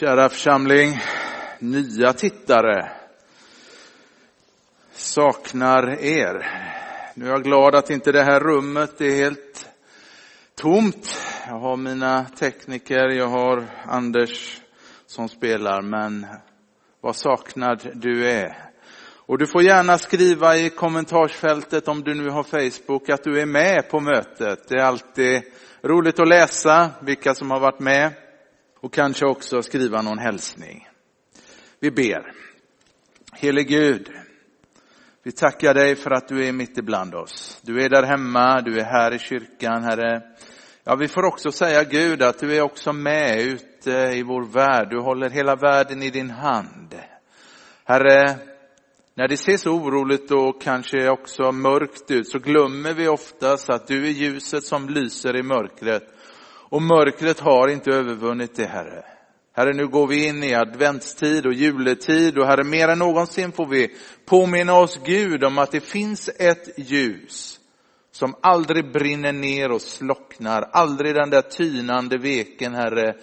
Kära församling, nya tittare, saknar er. Nu är jag glad att inte det här rummet är helt tomt. Jag har mina tekniker, jag har Anders som spelar, men vad saknad du är. Och du får gärna skriva i kommentarsfältet om du nu har Facebook att du är med på mötet. Det är alltid roligt att läsa vilka som har varit med och kanske också skriva någon hälsning. Vi ber. Helig Gud, vi tackar dig för att du är mitt ibland oss. Du är där hemma, du är här i kyrkan, Herre. Ja, vi får också säga Gud att du är också med ute i vår värld. Du håller hela världen i din hand. Herre, när det ser så oroligt och kanske också mörkt ut så glömmer vi oftast att du är ljuset som lyser i mörkret. Och mörkret har inte övervunnit det, Herre. Herre, nu går vi in i adventstid och juletid och Herre, mer än någonsin får vi påminna oss Gud om att det finns ett ljus som aldrig brinner ner och slocknar, aldrig den där tynande veken, Herre,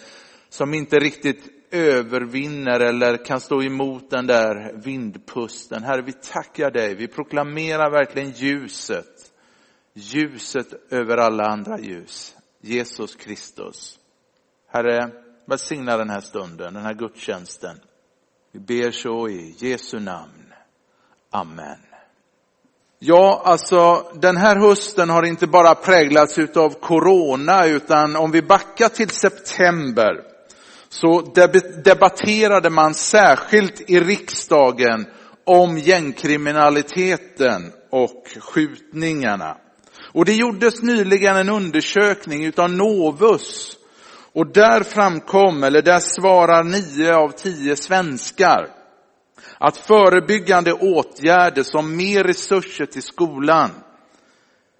som inte riktigt övervinner eller kan stå emot den där vindpusten. Herre, vi tackar dig. Vi proklamerar verkligen ljuset. Ljuset över alla andra ljus. Jesus Kristus. Herre, välsigna den här stunden, den här gudstjänsten. Vi ber så i Jesu namn. Amen. Ja, alltså den här hösten har inte bara präglats av corona utan om vi backar till september så debatterade man särskilt i riksdagen om gängkriminaliteten och skjutningarna. Och det gjordes nyligen en undersökning utav Novus och där framkom, eller där svarar nio av tio svenskar att förebyggande åtgärder som mer resurser till skolan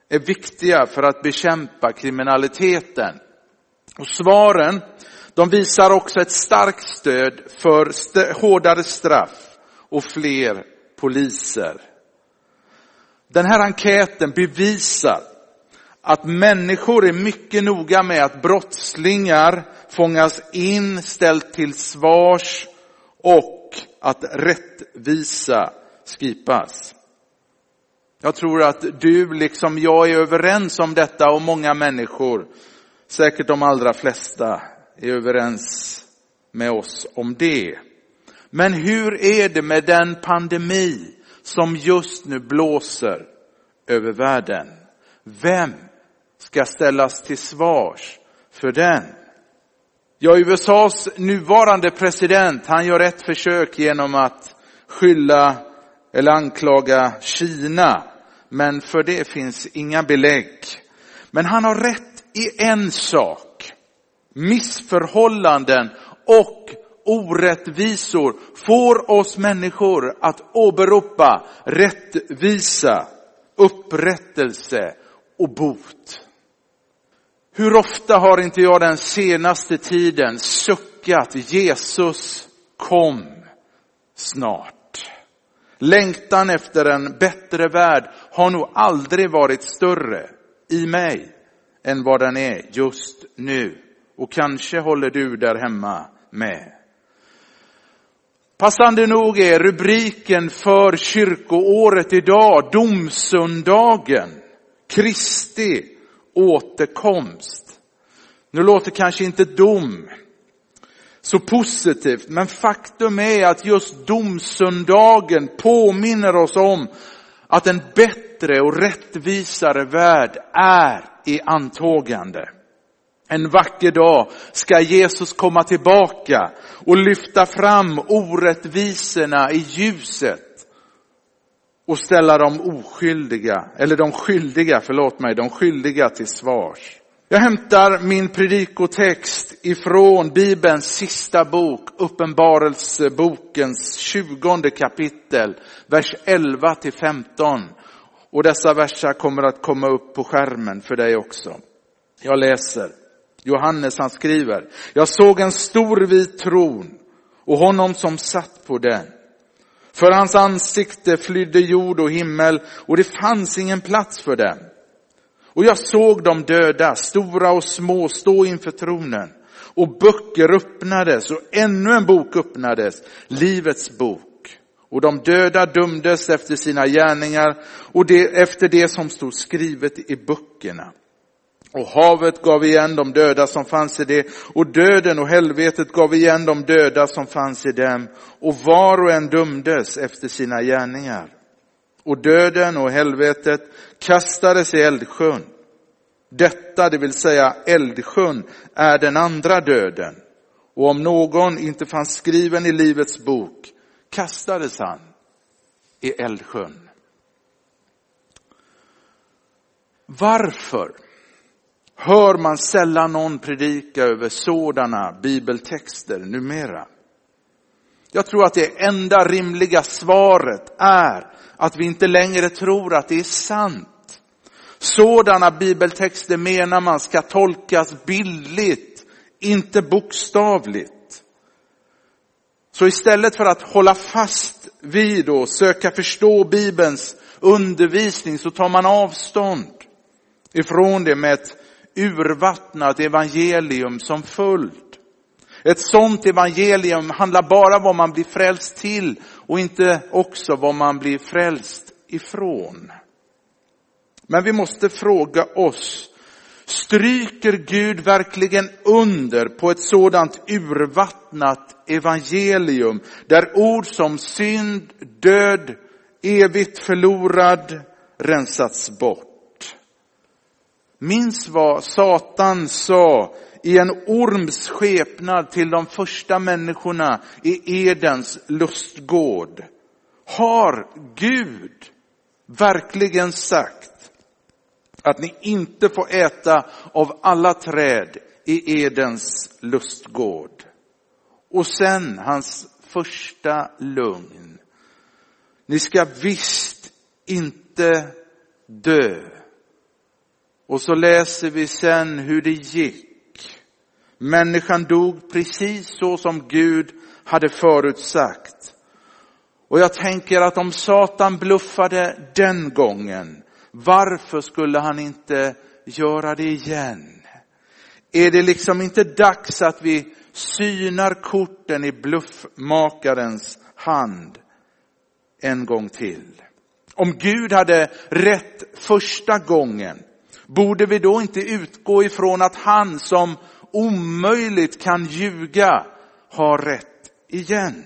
är viktiga för att bekämpa kriminaliteten. Och svaren, de visar också ett starkt stöd för st hårdare straff och fler poliser. Den här enkäten bevisar att människor är mycket noga med att brottslingar fångas in, ställt till svars och att rättvisa skipas. Jag tror att du liksom jag är överens om detta och många människor, säkert de allra flesta, är överens med oss om det. Men hur är det med den pandemi som just nu blåser över världen? Vem ska ställas till svars för den? Ja, USAs nuvarande president, han gör ett försök genom att skylla eller anklaga Kina. Men för det finns inga belägg. Men han har rätt i en sak. Missförhållanden och orättvisor får oss människor att åberopa rättvisa, upprättelse och bot. Hur ofta har inte jag den senaste tiden suckat Jesus kom snart. Längtan efter en bättre värld har nog aldrig varit större i mig än vad den är just nu. Och kanske håller du där hemma med. Passande nog är rubriken för kyrkoåret idag domsöndagen, Kristi återkomst. Nu låter kanske inte dom så positivt, men faktum är att just domsöndagen påminner oss om att en bättre och rättvisare värld är i antågande. En vacker dag ska Jesus komma tillbaka och lyfta fram orättvisorna i ljuset och ställa de oskyldiga, eller de skyldiga, förlåt mig, de skyldiga till svars. Jag hämtar min predikotext ifrån Bibelns sista bok, Uppenbarelsebokens tjugonde kapitel, vers 11 till 15. Och dessa verser kommer att komma upp på skärmen för dig också. Jag läser. Johannes han skriver, jag såg en stor vit tron och honom som satt på den. För hans ansikte flydde jord och himmel och det fanns ingen plats för dem. Och jag såg de döda, stora och små, stå inför tronen. Och böcker öppnades och ännu en bok öppnades, Livets bok. Och de döda dömdes efter sina gärningar och det, efter det som stod skrivet i böckerna. Och havet gav igen de döda som fanns i det och döden och helvetet gav igen de döda som fanns i dem och var och en dömdes efter sina gärningar. Och döden och helvetet kastades i eldsjön. Detta, det vill säga eldsjön, är den andra döden. Och om någon inte fanns skriven i Livets bok kastades han i eldsjön. Varför hör man sällan någon predika över sådana bibeltexter numera? Jag tror att det enda rimliga svaret är att vi inte längre tror att det är sant. Sådana bibeltexter menar man ska tolkas bildligt, inte bokstavligt. Så istället för att hålla fast vid och söka förstå Bibelns undervisning så tar man avstånd ifrån det med ett urvattnat evangelium som följd. Ett sånt evangelium handlar bara om vad man blir frälst till och inte också vad man blir frälst ifrån. Men vi måste fråga oss, stryker Gud verkligen under på ett sådant urvattnat evangelium där ord som synd, död, evigt förlorad rensats bort? Minns vad Satan sa i en orms skepnad till de första människorna i Edens lustgård. Har Gud verkligen sagt att ni inte får äta av alla träd i Edens lustgård? Och sen hans första lugn. Ni ska visst inte dö. Och så läser vi sen hur det gick Människan dog precis så som Gud hade förutsagt. Och jag tänker att om Satan bluffade den gången, varför skulle han inte göra det igen? Är det liksom inte dags att vi synar korten i bluffmakarens hand en gång till? Om Gud hade rätt första gången, borde vi då inte utgå ifrån att han som omöjligt kan ljuga har rätt igen.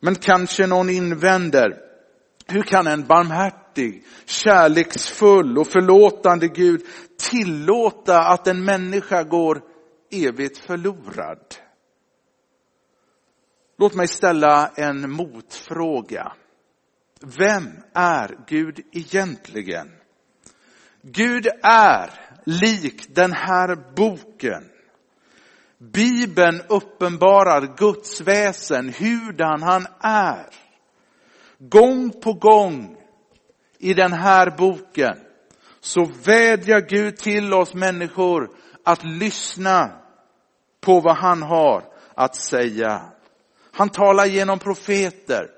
Men kanske någon invänder, hur kan en barmhärtig, kärleksfull och förlåtande Gud tillåta att en människa går evigt förlorad? Låt mig ställa en motfråga. Vem är Gud egentligen? Gud är lik den här boken. Bibeln uppenbarar Guds väsen, hurdan han är. Gång på gång i den här boken så vädjar Gud till oss människor att lyssna på vad han har att säga. Han talar genom profeter,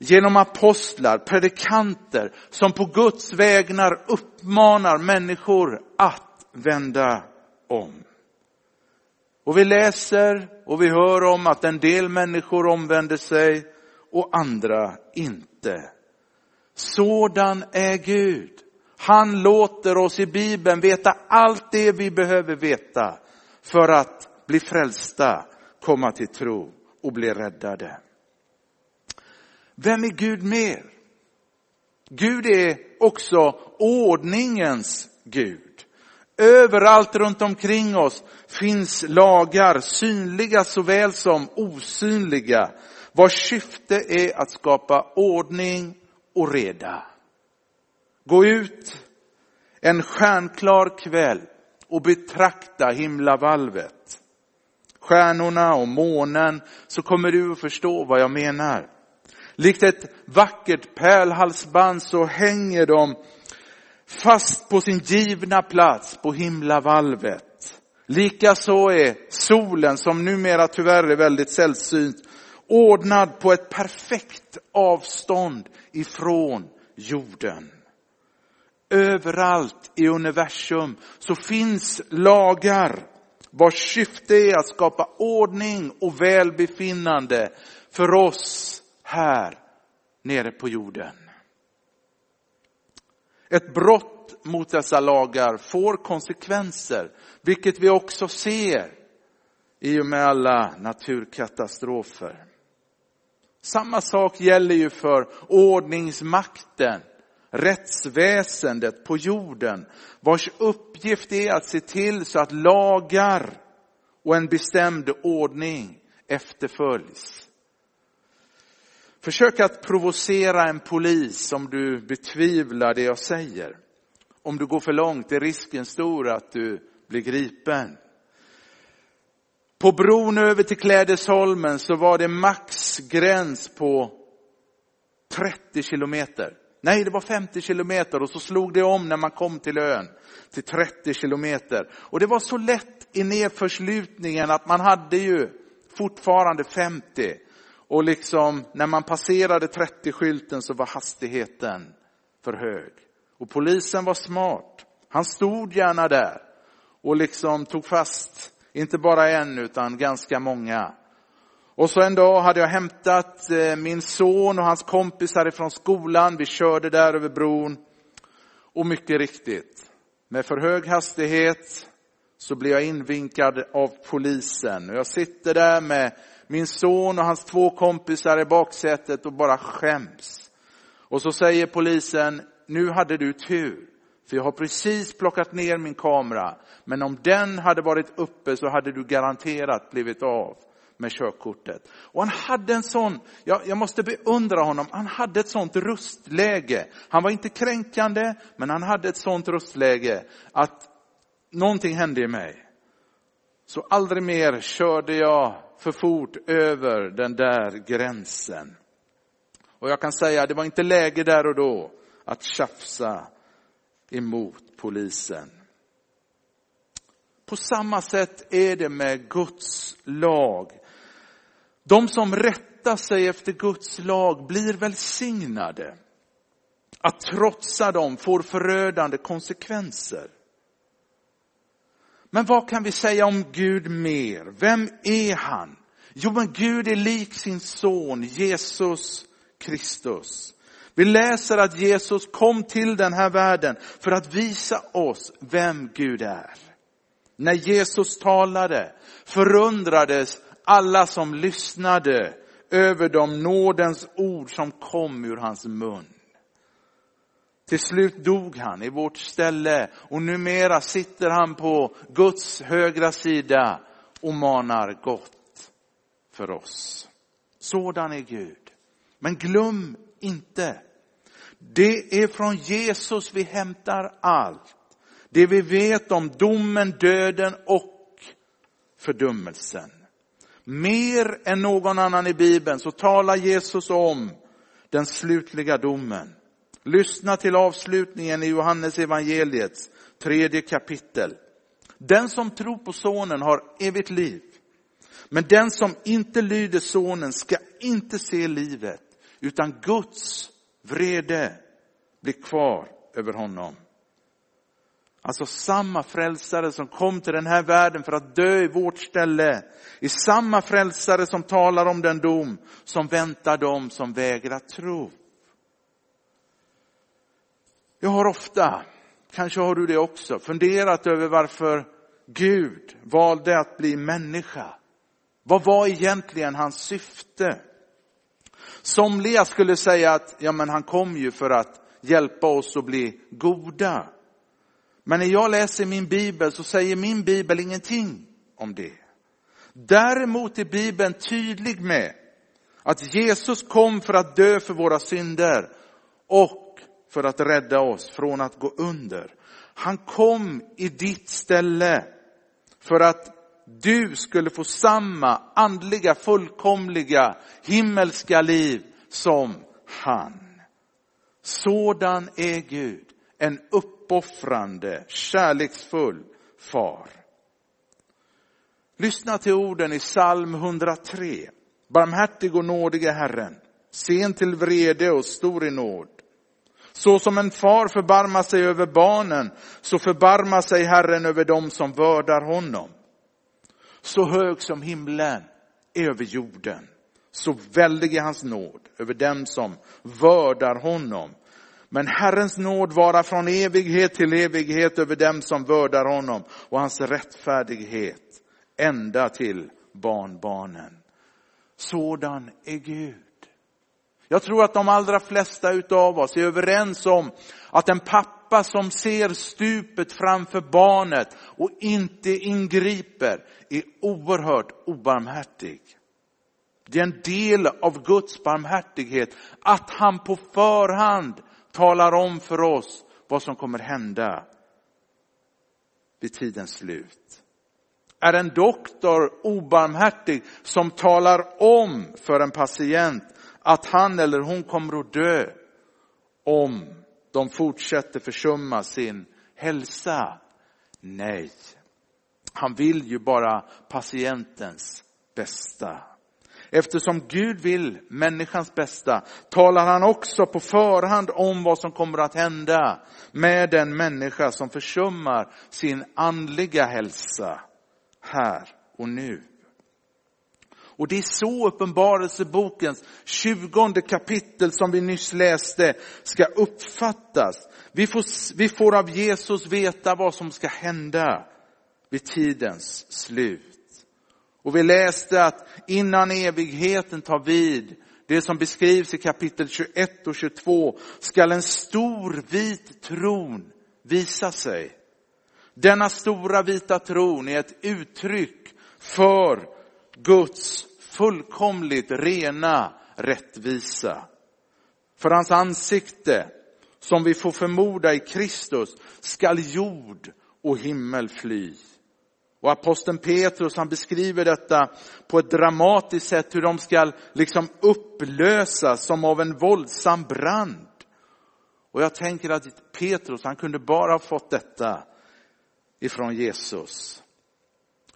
genom apostlar, predikanter som på Guds vägnar uppmanar människor att vända om. Och vi läser och vi hör om att en del människor omvänder sig och andra inte. Sådan är Gud. Han låter oss i Bibeln veta allt det vi behöver veta för att bli frälsta, komma till tro och bli räddade. Vem är Gud mer? Gud är också ordningens Gud. Överallt runt omkring oss finns lagar, synliga såväl som osynliga, vars syfte är att skapa ordning och reda. Gå ut en stjärnklar kväll och betrakta himlavalvet. Stjärnorna och månen så kommer du att förstå vad jag menar. Likt ett vackert pärlhalsband så hänger de fast på sin givna plats på himlavalvet. Likaså är solen, som numera tyvärr är väldigt sällsynt, ordnad på ett perfekt avstånd ifrån jorden. Överallt i universum så finns lagar vars syfte är att skapa ordning och välbefinnande för oss här nere på jorden. Ett brott mot dessa lagar får konsekvenser, vilket vi också ser i och med alla naturkatastrofer. Samma sak gäller ju för ordningsmakten, rättsväsendet på jorden, vars uppgift är att se till så att lagar och en bestämd ordning efterföljs. Försök att provocera en polis om du betvivlar det jag säger. Om du går för långt är risken stor att du blir gripen. På bron över till Klädesholmen så var det maxgräns på 30 kilometer. Nej, det var 50 kilometer och så slog det om när man kom till ön till 30 kilometer. Och det var så lätt i nedförslutningen att man hade ju fortfarande 50. Och liksom när man passerade 30-skylten så var hastigheten för hög. Och polisen var smart. Han stod gärna där och liksom tog fast, inte bara en utan ganska många. Och så en dag hade jag hämtat eh, min son och hans kompisar ifrån skolan. Vi körde där över bron. Och mycket riktigt, med för hög hastighet så blir jag invinkad av polisen. Och jag sitter där med min son och hans två kompisar i baksätet och bara skäms. Och så säger polisen, nu hade du tur. För jag har precis plockat ner min kamera. Men om den hade varit uppe så hade du garanterat blivit av med körkortet. Och han hade en sån, jag, jag måste beundra honom, han hade ett sånt röstläge. Han var inte kränkande, men han hade ett sånt röstläge att någonting hände i mig. Så aldrig mer körde jag för fort över den där gränsen. Och jag kan säga, det var inte läge där och då att tjafsa emot polisen. På samma sätt är det med Guds lag. De som rättar sig efter Guds lag blir välsignade. Att trotsa dem får förödande konsekvenser. Men vad kan vi säga om Gud mer? Vem är han? Jo, men Gud är lik sin son Jesus Kristus. Vi läser att Jesus kom till den här världen för att visa oss vem Gud är. När Jesus talade förundrades alla som lyssnade över de nådens ord som kom ur hans mun. Till slut dog han i vårt ställe och numera sitter han på Guds högra sida och manar gott för oss. Sådan är Gud. Men glöm inte, det är från Jesus vi hämtar allt. Det vi vet om domen, döden och fördömelsen. Mer än någon annan i Bibeln så talar Jesus om den slutliga domen. Lyssna till avslutningen i Johannes evangeliets tredje kapitel. Den som tror på sonen har evigt liv. Men den som inte lyder sonen ska inte se livet, utan Guds vrede blir kvar över honom. Alltså samma frälsare som kom till den här världen för att dö i vårt ställe. I samma frälsare som talar om den dom som väntar dem som vägrar tro. Jag har ofta, kanske har du det också, funderat över varför Gud valde att bli människa. Vad var egentligen hans syfte? Somliga skulle säga att ja, men han kom ju för att hjälpa oss att bli goda. Men när jag läser min bibel så säger min bibel ingenting om det. Däremot är bibeln tydlig med att Jesus kom för att dö för våra synder och för att rädda oss från att gå under. Han kom i ditt ställe för att du skulle få samma andliga, fullkomliga, himmelska liv som han. Sådan är Gud, en uppoffrande, kärleksfull far. Lyssna till orden i psalm 103. Barmhärtig och nådige Herren, sen till vrede och stor i nåd. Så som en far förbarmar sig över barnen, så förbarmar sig Herren över dem som vördar honom. Så hög som himlen är över jorden, så väldig är hans nåd över dem som vördar honom. Men Herrens nåd vara från evighet till evighet över dem som vördar honom och hans rättfärdighet ända till barnbarnen. Sådan är Gud. Jag tror att de allra flesta utav oss är överens om att en pappa som ser stupet framför barnet och inte ingriper är oerhört obarmhärtig. Det är en del av Guds barmhärtighet att han på förhand talar om för oss vad som kommer hända vid tidens slut. Är en doktor obarmhärtig som talar om för en patient att han eller hon kommer att dö om de fortsätter försumma sin hälsa? Nej. Han vill ju bara patientens bästa. Eftersom Gud vill människans bästa talar han också på förhand om vad som kommer att hända med den människa som försummar sin andliga hälsa här och nu. Och det är så uppenbarelsebokens tjugonde kapitel som vi nyss läste ska uppfattas. Vi får, vi får av Jesus veta vad som ska hända vid tidens slut. Och vi läste att innan evigheten tar vid, det som beskrivs i kapitel 21 och 22, skall en stor vit tron visa sig. Denna stora vita tron är ett uttryck för Guds fullkomligt rena rättvisa. För hans ansikte, som vi får förmoda i Kristus, skall jord och himmel fly. Och aposteln Petrus han beskriver detta på ett dramatiskt sätt hur de ska liksom upplösas som av en våldsam brand. Och jag tänker att Petrus han kunde bara ha fått detta ifrån Jesus.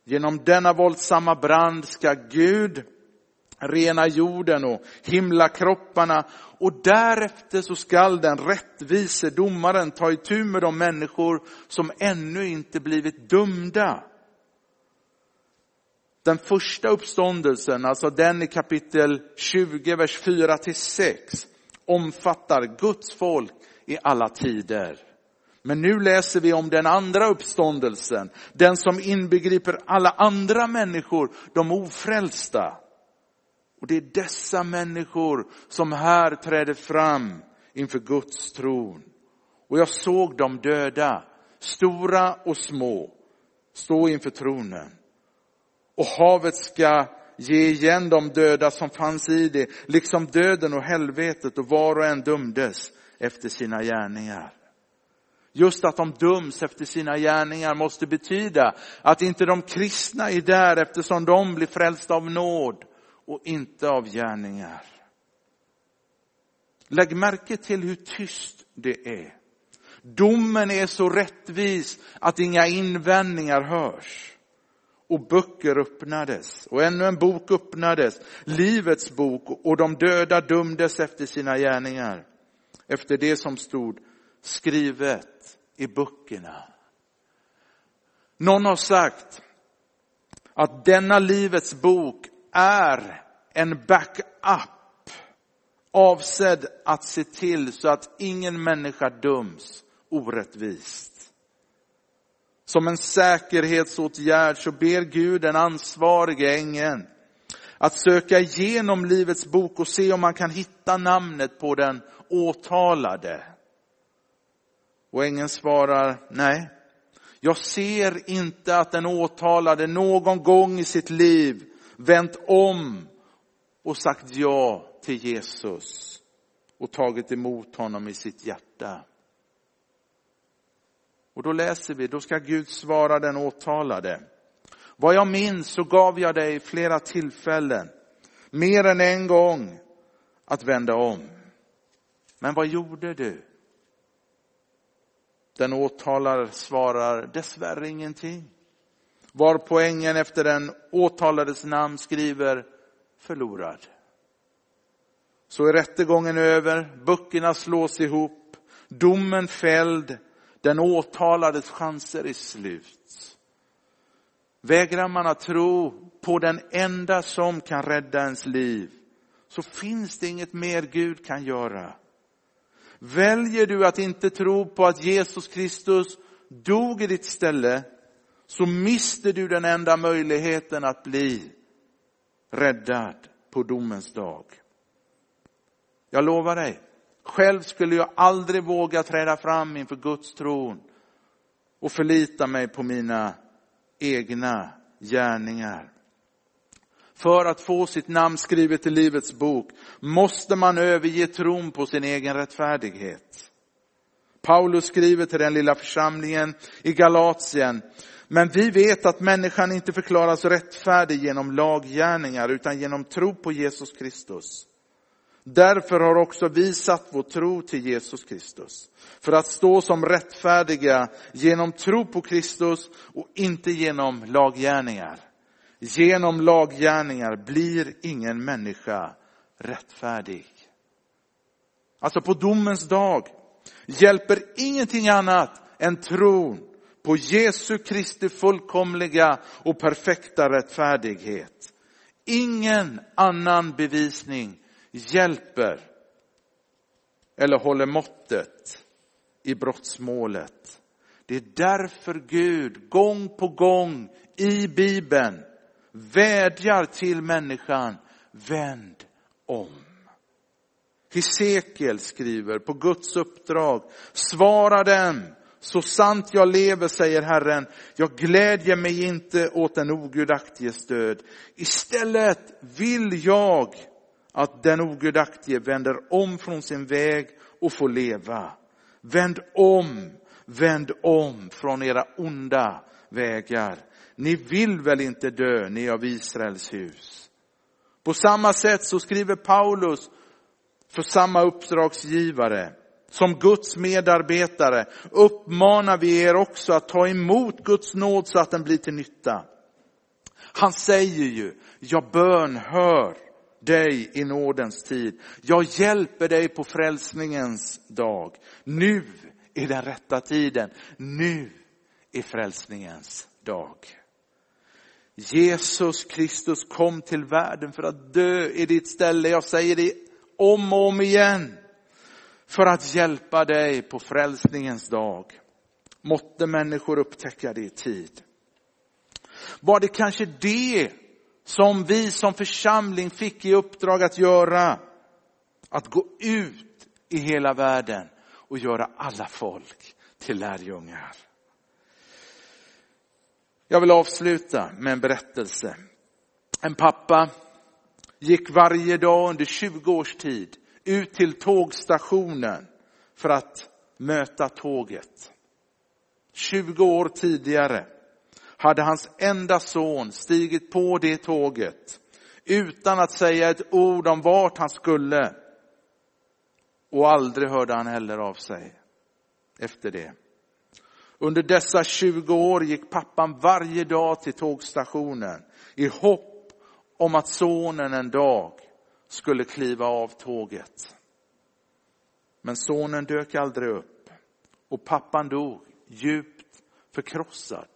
Genom denna våldsamma brand ska Gud rena jorden och himla kropparna och därefter så skall den rättvise domaren ta itu med de människor som ännu inte blivit dömda. Den första uppståndelsen, alltså den i kapitel 20, vers 4 till 6, omfattar Guds folk i alla tider. Men nu läser vi om den andra uppståndelsen, den som inbegriper alla andra människor, de ofrälsta. Och det är dessa människor som här träder fram inför Guds tron. Och jag såg de döda, stora och små, stå inför tronen. Och havet ska ge igen de döda som fanns i det, liksom döden och helvetet och var och en dömdes efter sina gärningar. Just att de döms efter sina gärningar måste betyda att inte de kristna är där eftersom de blir frälsta av nåd och inte av gärningar. Lägg märke till hur tyst det är. Domen är så rättvis att inga invändningar hörs. Och böcker öppnades och ännu en bok öppnades, Livets bok och de döda dömdes efter sina gärningar. Efter det som stod skrivet i böckerna. Någon har sagt att denna Livets bok är en backup avsedd att se till så att ingen människa döms orättvist. Som en säkerhetsåtgärd så ber Gud den ansvarige ängeln att söka igenom Livets bok och se om man kan hitta namnet på den åtalade. Och ängeln svarar, nej, jag ser inte att den åtalade någon gång i sitt liv vänt om och sagt ja till Jesus och tagit emot honom i sitt hjärta. Och då läser vi, då ska Gud svara den åtalade. Vad jag minns så gav jag dig flera tillfällen, mer än en gång, att vända om. Men vad gjorde du? Den åtalade svarar dessvärre ingenting. Var poängen efter den åtalades namn skriver förlorad. Så är rättegången över, böckerna slås ihop Domen fälld, den åtalades chanser är slut. Vägrar man att tro på den enda som kan rädda ens liv, så finns det inget mer Gud kan göra. Väljer du att inte tro på att Jesus Kristus dog i ditt ställe, så mister du den enda möjligheten att bli räddad på domens dag. Jag lovar dig, själv skulle jag aldrig våga träda fram inför Guds tron och förlita mig på mina egna gärningar. För att få sitt namn skrivet i Livets bok måste man överge tron på sin egen rättfärdighet. Paulus skriver till den lilla församlingen i Galatien, men vi vet att människan inte förklaras rättfärdig genom laggärningar utan genom tro på Jesus Kristus. Därför har också vi satt vår tro till Jesus Kristus. För att stå som rättfärdiga genom tro på Kristus och inte genom laggärningar. Genom laggärningar blir ingen människa rättfärdig. Alltså på domens dag hjälper ingenting annat än tron på Jesu Kristi fullkomliga och perfekta rättfärdighet. Ingen annan bevisning hjälper eller håller måttet i brottsmålet. Det är därför Gud gång på gång i Bibeln vädjar till människan, vänd om. Hesekiel skriver på Guds uppdrag, svara dem, så sant jag lever, säger Herren, jag glädjer mig inte åt den ogudaktiges död. Istället vill jag att den ogudaktige vänder om från sin väg och får leva. Vänd om, vänd om från era onda vägar. Ni vill väl inte dö, ni av Israels hus. På samma sätt så skriver Paulus för samma uppdragsgivare. Som Guds medarbetare uppmanar vi er också att ta emot Guds nåd så att den blir till nytta. Han säger ju, jag bönhör dig i nådens tid. Jag hjälper dig på frälsningens dag. Nu är den rätta tiden. Nu är frälsningens dag. Jesus Kristus kom till världen för att dö i ditt ställe. Jag säger det om och om igen. För att hjälpa dig på frälsningens dag. Måtte människor upptäcka det i tid. Var det kanske det som vi som församling fick i uppdrag att göra? Att gå ut i hela världen och göra alla folk till lärjungar. Jag vill avsluta med en berättelse. En pappa gick varje dag under 20 års tid ut till tågstationen för att möta tåget. 20 år tidigare hade hans enda son stigit på det tåget utan att säga ett ord om vart han skulle. Och aldrig hörde han heller av sig efter det. Under dessa 20 år gick pappan varje dag till tågstationen i hopp om att sonen en dag skulle kliva av tåget. Men sonen dök aldrig upp och pappan dog djupt förkrossad.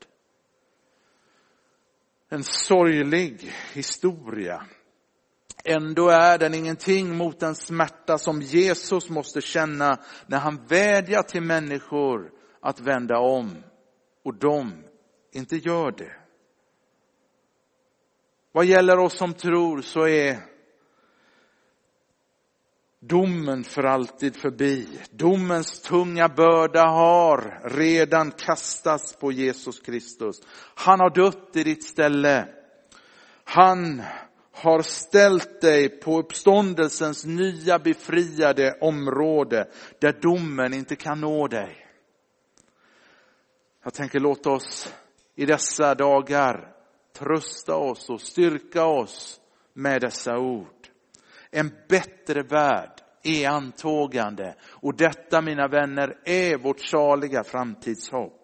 En sorglig historia. Ändå är den ingenting mot den smärta som Jesus måste känna när han vädjar till människor att vända om och de inte gör det. Vad gäller oss som tror så är domen för alltid förbi. Domens tunga börda har redan kastats på Jesus Kristus. Han har dött i ditt ställe. Han har ställt dig på uppståndelsens nya befriade område där domen inte kan nå dig. Jag tänker låta oss i dessa dagar trösta oss och styrka oss med dessa ord. En bättre värld är antågande och detta mina vänner är vårt saliga framtidshopp.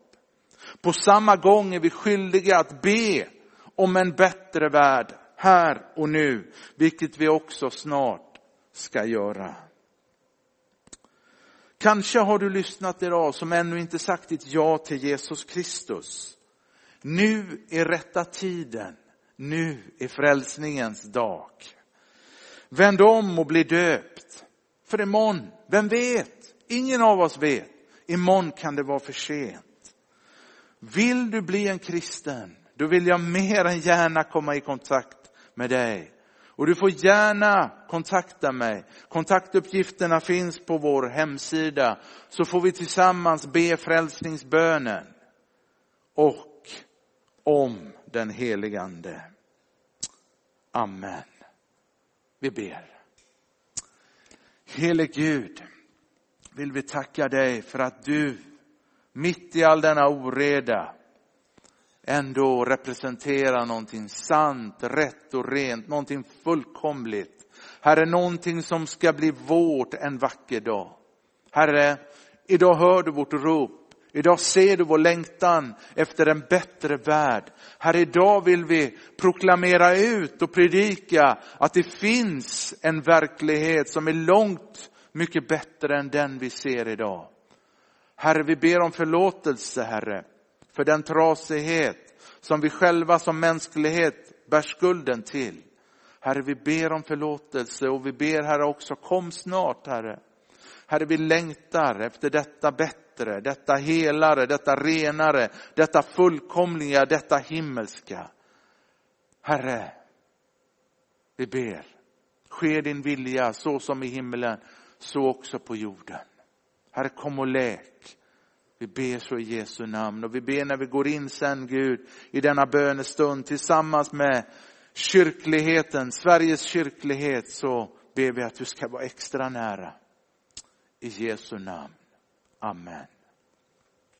På samma gång är vi skyldiga att be om en bättre värld här och nu, vilket vi också snart ska göra. Kanske har du lyssnat idag som ännu inte sagt ditt ja till Jesus Kristus. Nu är rätta tiden. Nu är frälsningens dag. Vänd om och bli döpt. För imorgon, vem vet? Ingen av oss vet. Imorgon kan det vara för sent. Vill du bli en kristen, då vill jag mer än gärna komma i kontakt med dig. Och du får gärna kontakta mig. Kontaktuppgifterna finns på vår hemsida. Så får vi tillsammans be frälsningsbönen. Och om den heligande. Amen. Vi ber. Helig Gud, vill vi tacka dig för att du mitt i all denna oreda ändå representerar någonting sant, rätt och rent, någonting fullkomligt. Herre, någonting som ska bli vårt en vacker dag. Herre, idag hör du vårt rop. Idag ser du vår längtan efter en bättre värld. Herre, idag vill vi proklamera ut och predika att det finns en verklighet som är långt mycket bättre än den vi ser idag. Herre, vi ber om förlåtelse, Herre, för den trasighet som vi själva som mänsklighet bär skulden till. Herre, vi ber om förlåtelse och vi ber, Herre, också kom snart, Herre. Herre, vi längtar efter detta bättre, detta helare, detta renare, detta fullkomliga, detta himmelska. Herre, vi ber, ske din vilja så som i himmelen, så också på jorden. Herre, kom och läk. Vi ber så i Jesu namn och vi ber när vi går in sen Gud i denna bönestund tillsammans med kyrkligheten, Sveriges kyrklighet så ber vi att du ska vara extra nära. I Jesu namn. Amen.